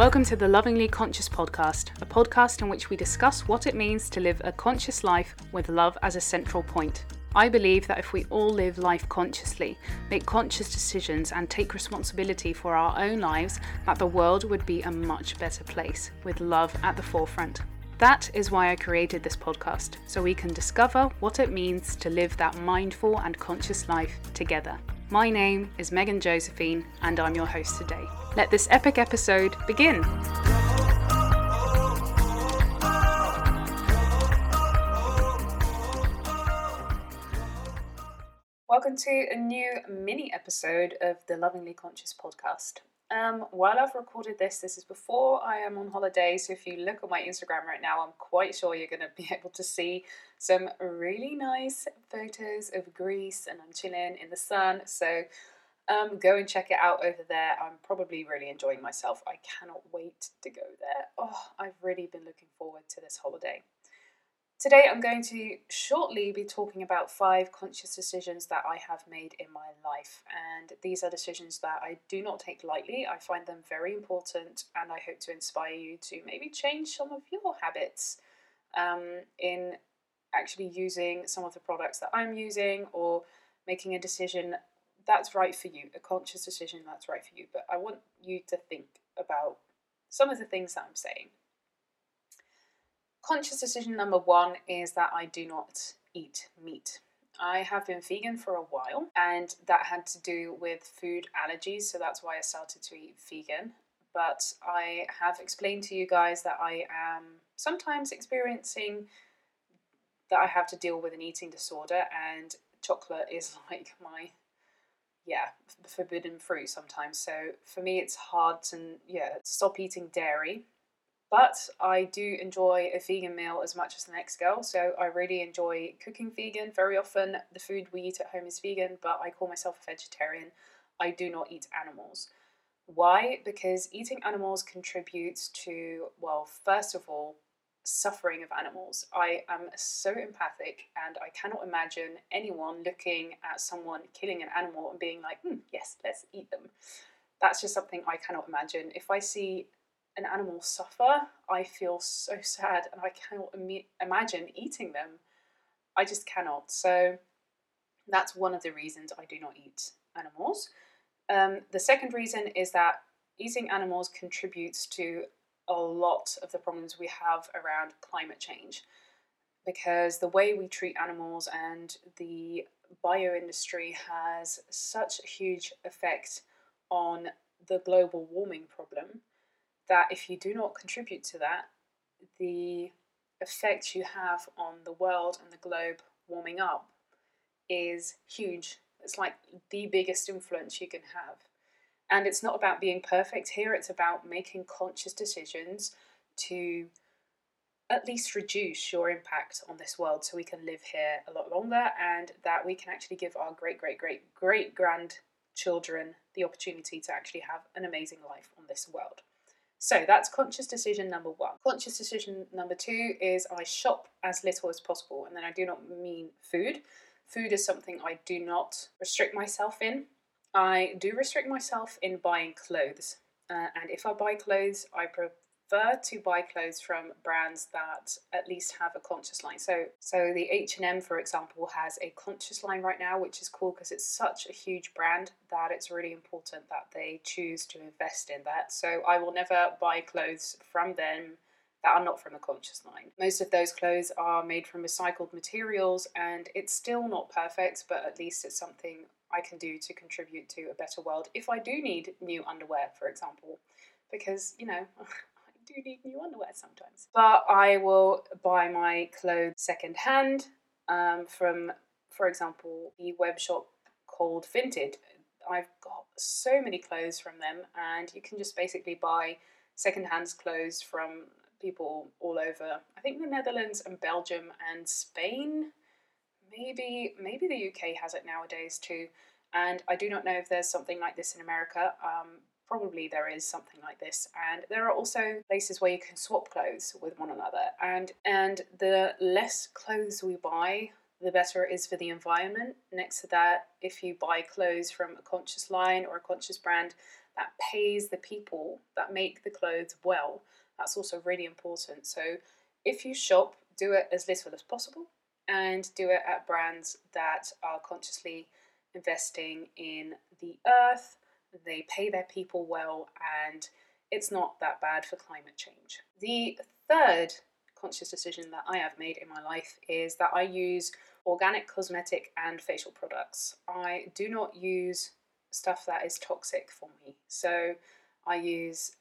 Welcome to the Lovingly Conscious podcast, a podcast in which we discuss what it means to live a conscious life with love as a central point. I believe that if we all live life consciously, make conscious decisions, and take responsibility for our own lives, that the world would be a much better place with love at the forefront. That is why I created this podcast, so we can discover what it means to live that mindful and conscious life together. My name is Megan Josephine, and I'm your host today. Let this epic episode begin. Welcome to a new mini episode of the Lovingly Conscious podcast. Um, while I've recorded this, this is before I am on holiday. So if you look at my Instagram right now, I'm quite sure you're going to be able to see some really nice photos of Greece and I'm chilling in the sun. So um, go and check it out over there. I'm probably really enjoying myself. I cannot wait to go there. Oh, I've really been looking forward to this holiday. Today, I'm going to shortly be talking about five conscious decisions that I have made in my life. And these are decisions that I do not take lightly. I find them very important, and I hope to inspire you to maybe change some of your habits um, in actually using some of the products that I'm using or making a decision that's right for you, a conscious decision that's right for you. But I want you to think about some of the things that I'm saying conscious decision number one is that I do not eat meat. I have been vegan for a while, and that had to do with food allergies, so that's why I started to eat vegan. But I have explained to you guys that I am sometimes experiencing that I have to deal with an eating disorder, and chocolate is like my yeah forbidden fruit sometimes. So for me, it's hard to yeah stop eating dairy but I do enjoy a vegan meal as much as the next girl, so I really enjoy cooking vegan. Very often, the food we eat at home is vegan, but I call myself a vegetarian. I do not eat animals. Why? Because eating animals contributes to, well, first of all, suffering of animals. I am so empathic and I cannot imagine anyone looking at someone killing an animal and being like, hmm, yes, let's eat them. That's just something I cannot imagine. If I see an animal suffer, I feel so sad and I cannot Im- imagine eating them. I just cannot. So that's one of the reasons I do not eat animals. Um, the second reason is that eating animals contributes to a lot of the problems we have around climate change because the way we treat animals and the bio industry has such a huge effect on the global warming problem that if you do not contribute to that, the effect you have on the world and the globe warming up is huge. It's like the biggest influence you can have. And it's not about being perfect here, it's about making conscious decisions to at least reduce your impact on this world so we can live here a lot longer and that we can actually give our great, great, great, great grandchildren the opportunity to actually have an amazing life on this world. So that's conscious decision number one. Conscious decision number two is I shop as little as possible, and then I do not mean food. Food is something I do not restrict myself in. I do restrict myself in buying clothes, uh, and if I buy clothes, I prefer to buy clothes from brands that at least have a conscious line. So, so the H and M, for example, has a conscious line right now, which is cool because it's such a huge brand that it's really important that they choose to invest in that. So, I will never buy clothes from them that are not from the conscious line. Most of those clothes are made from recycled materials, and it's still not perfect, but at least it's something I can do to contribute to a better world if I do need new underwear, for example. Because, you know, do need new underwear sometimes. But I will buy my clothes secondhand um, from, for example, the web shop called Vinted. I've got so many clothes from them, and you can just basically buy secondhand clothes from people all over. I think the Netherlands and Belgium and Spain. Maybe maybe the UK has it nowadays too. And I do not know if there's something like this in America. Um, probably there is something like this and there are also places where you can swap clothes with one another and and the less clothes we buy the better it is for the environment next to that if you buy clothes from a conscious line or a conscious brand that pays the people that make the clothes well. That's also really important. So if you shop, do it as little as possible and do it at brands that are consciously investing in the earth, they pay their people well, and it's not that bad for climate change. The third conscious decision that I have made in my life is that I use organic cosmetic and facial products. I do not use stuff that is toxic for me. So I use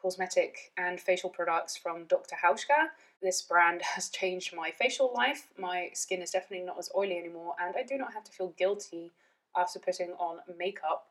cosmetic and facial products from Dr. Hauschka. This brand has changed my facial life. My skin is definitely not as oily anymore, and I do not have to feel guilty after putting on makeup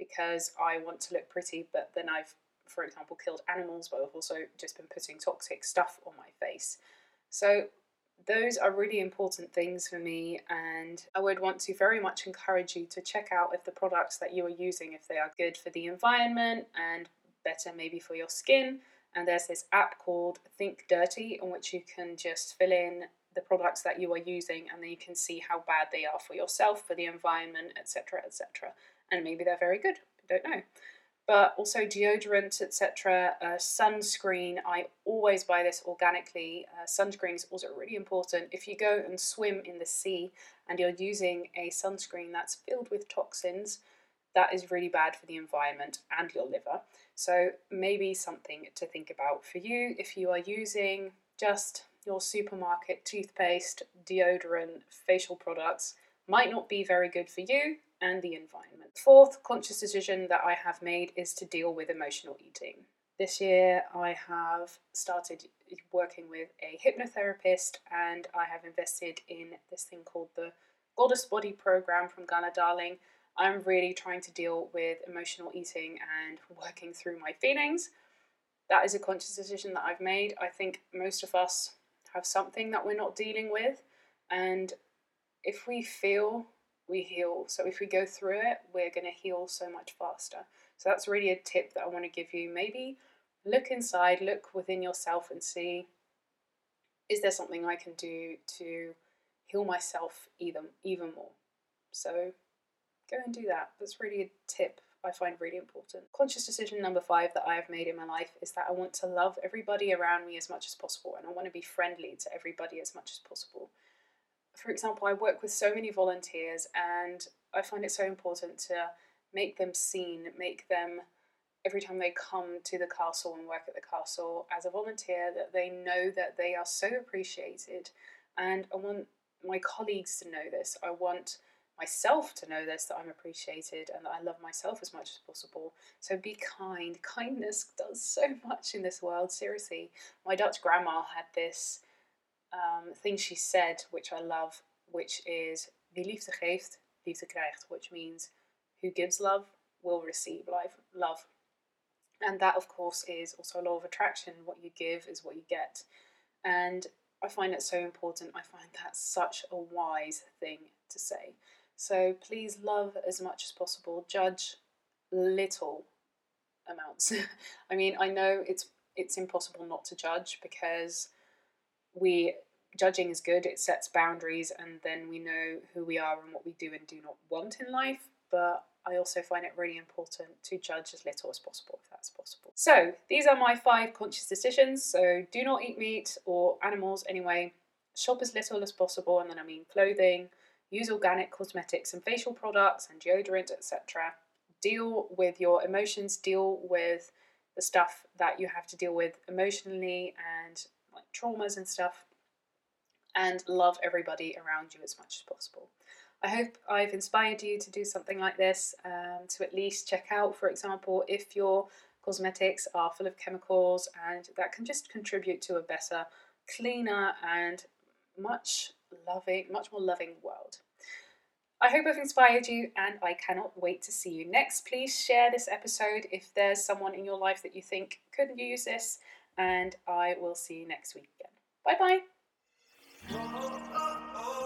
because I want to look pretty, but then I've, for example, killed animals, but I've also just been putting toxic stuff on my face. So those are really important things for me and I would want to very much encourage you to check out if the products that you are using if they are good for the environment and better maybe for your skin and there's this app called Think Dirty in which you can just fill in the products that you are using and then you can see how bad they are for yourself for the environment etc etc and maybe they're very good I don't know but also deodorant, etc. Uh, sunscreen, I always buy this organically. Uh, sunscreen is also really important. If you go and swim in the sea and you're using a sunscreen that's filled with toxins, that is really bad for the environment and your liver. So maybe something to think about for you if you are using just your supermarket toothpaste, deodorant, facial products might not be very good for you and the environment. Fourth conscious decision that I have made is to deal with emotional eating. This year I have started working with a hypnotherapist and I have invested in this thing called the Goddess Body program from Ghana Darling. I'm really trying to deal with emotional eating and working through my feelings. That is a conscious decision that I've made. I think most of us have something that we're not dealing with, and if we feel we heal. So if we go through it, we're going to heal so much faster. So that's really a tip that I want to give you. Maybe look inside, look within yourself and see is there something I can do to heal myself even even more. So go and do that. That's really a tip I find really important. Conscious decision number five that I have made in my life is that I want to love everybody around me as much as possible and I want to be friendly to everybody as much as possible for example, I work with so many volunteers and I find it so important to make them seen, make them every time they come to the castle and work at the castle as a volunteer that they know that they are so appreciated and I want my colleagues to know this. I want myself to know this that I'm appreciated and that I love myself as much as possible. So be kind. Kindness does so much in this world, seriously. My Dutch grandma had this um, thing she said, which I love, which is wie liefde geeft, liefde krijgt, which means who gives love will receive life, love. And that, of course, is also a law of attraction. What you give is what you get. And I find it so important. I find that such a wise thing to say. So please love as much as possible. Judge little amounts. I mean, I know it's it's impossible not to judge because we judging is good it sets boundaries and then we know who we are and what we do and do not want in life. But i also find it really important to judge as little as possible if that's possible. So these are my five conscious decisions. So do not eat meat or animals anyway. Shop as little as possible and then i mean clothing. Use organic cosmetics and facial products and deodorant etc deal with your emotions. Deal with the stuff that you have to deal with emotionally and like traumas and stuff, and love everybody around you as much as possible. I hope I've inspired you to do something like this, um, to at least check out, for example, if your cosmetics are full of chemicals, and that can just contribute to a better, cleaner, and much loving, much more loving world. I hope I've inspired you and I cannot wait to see you next. Please share this episode if there's someone in your life that you think could use this and I will see you next week again. Bye bye. Oh, oh, oh.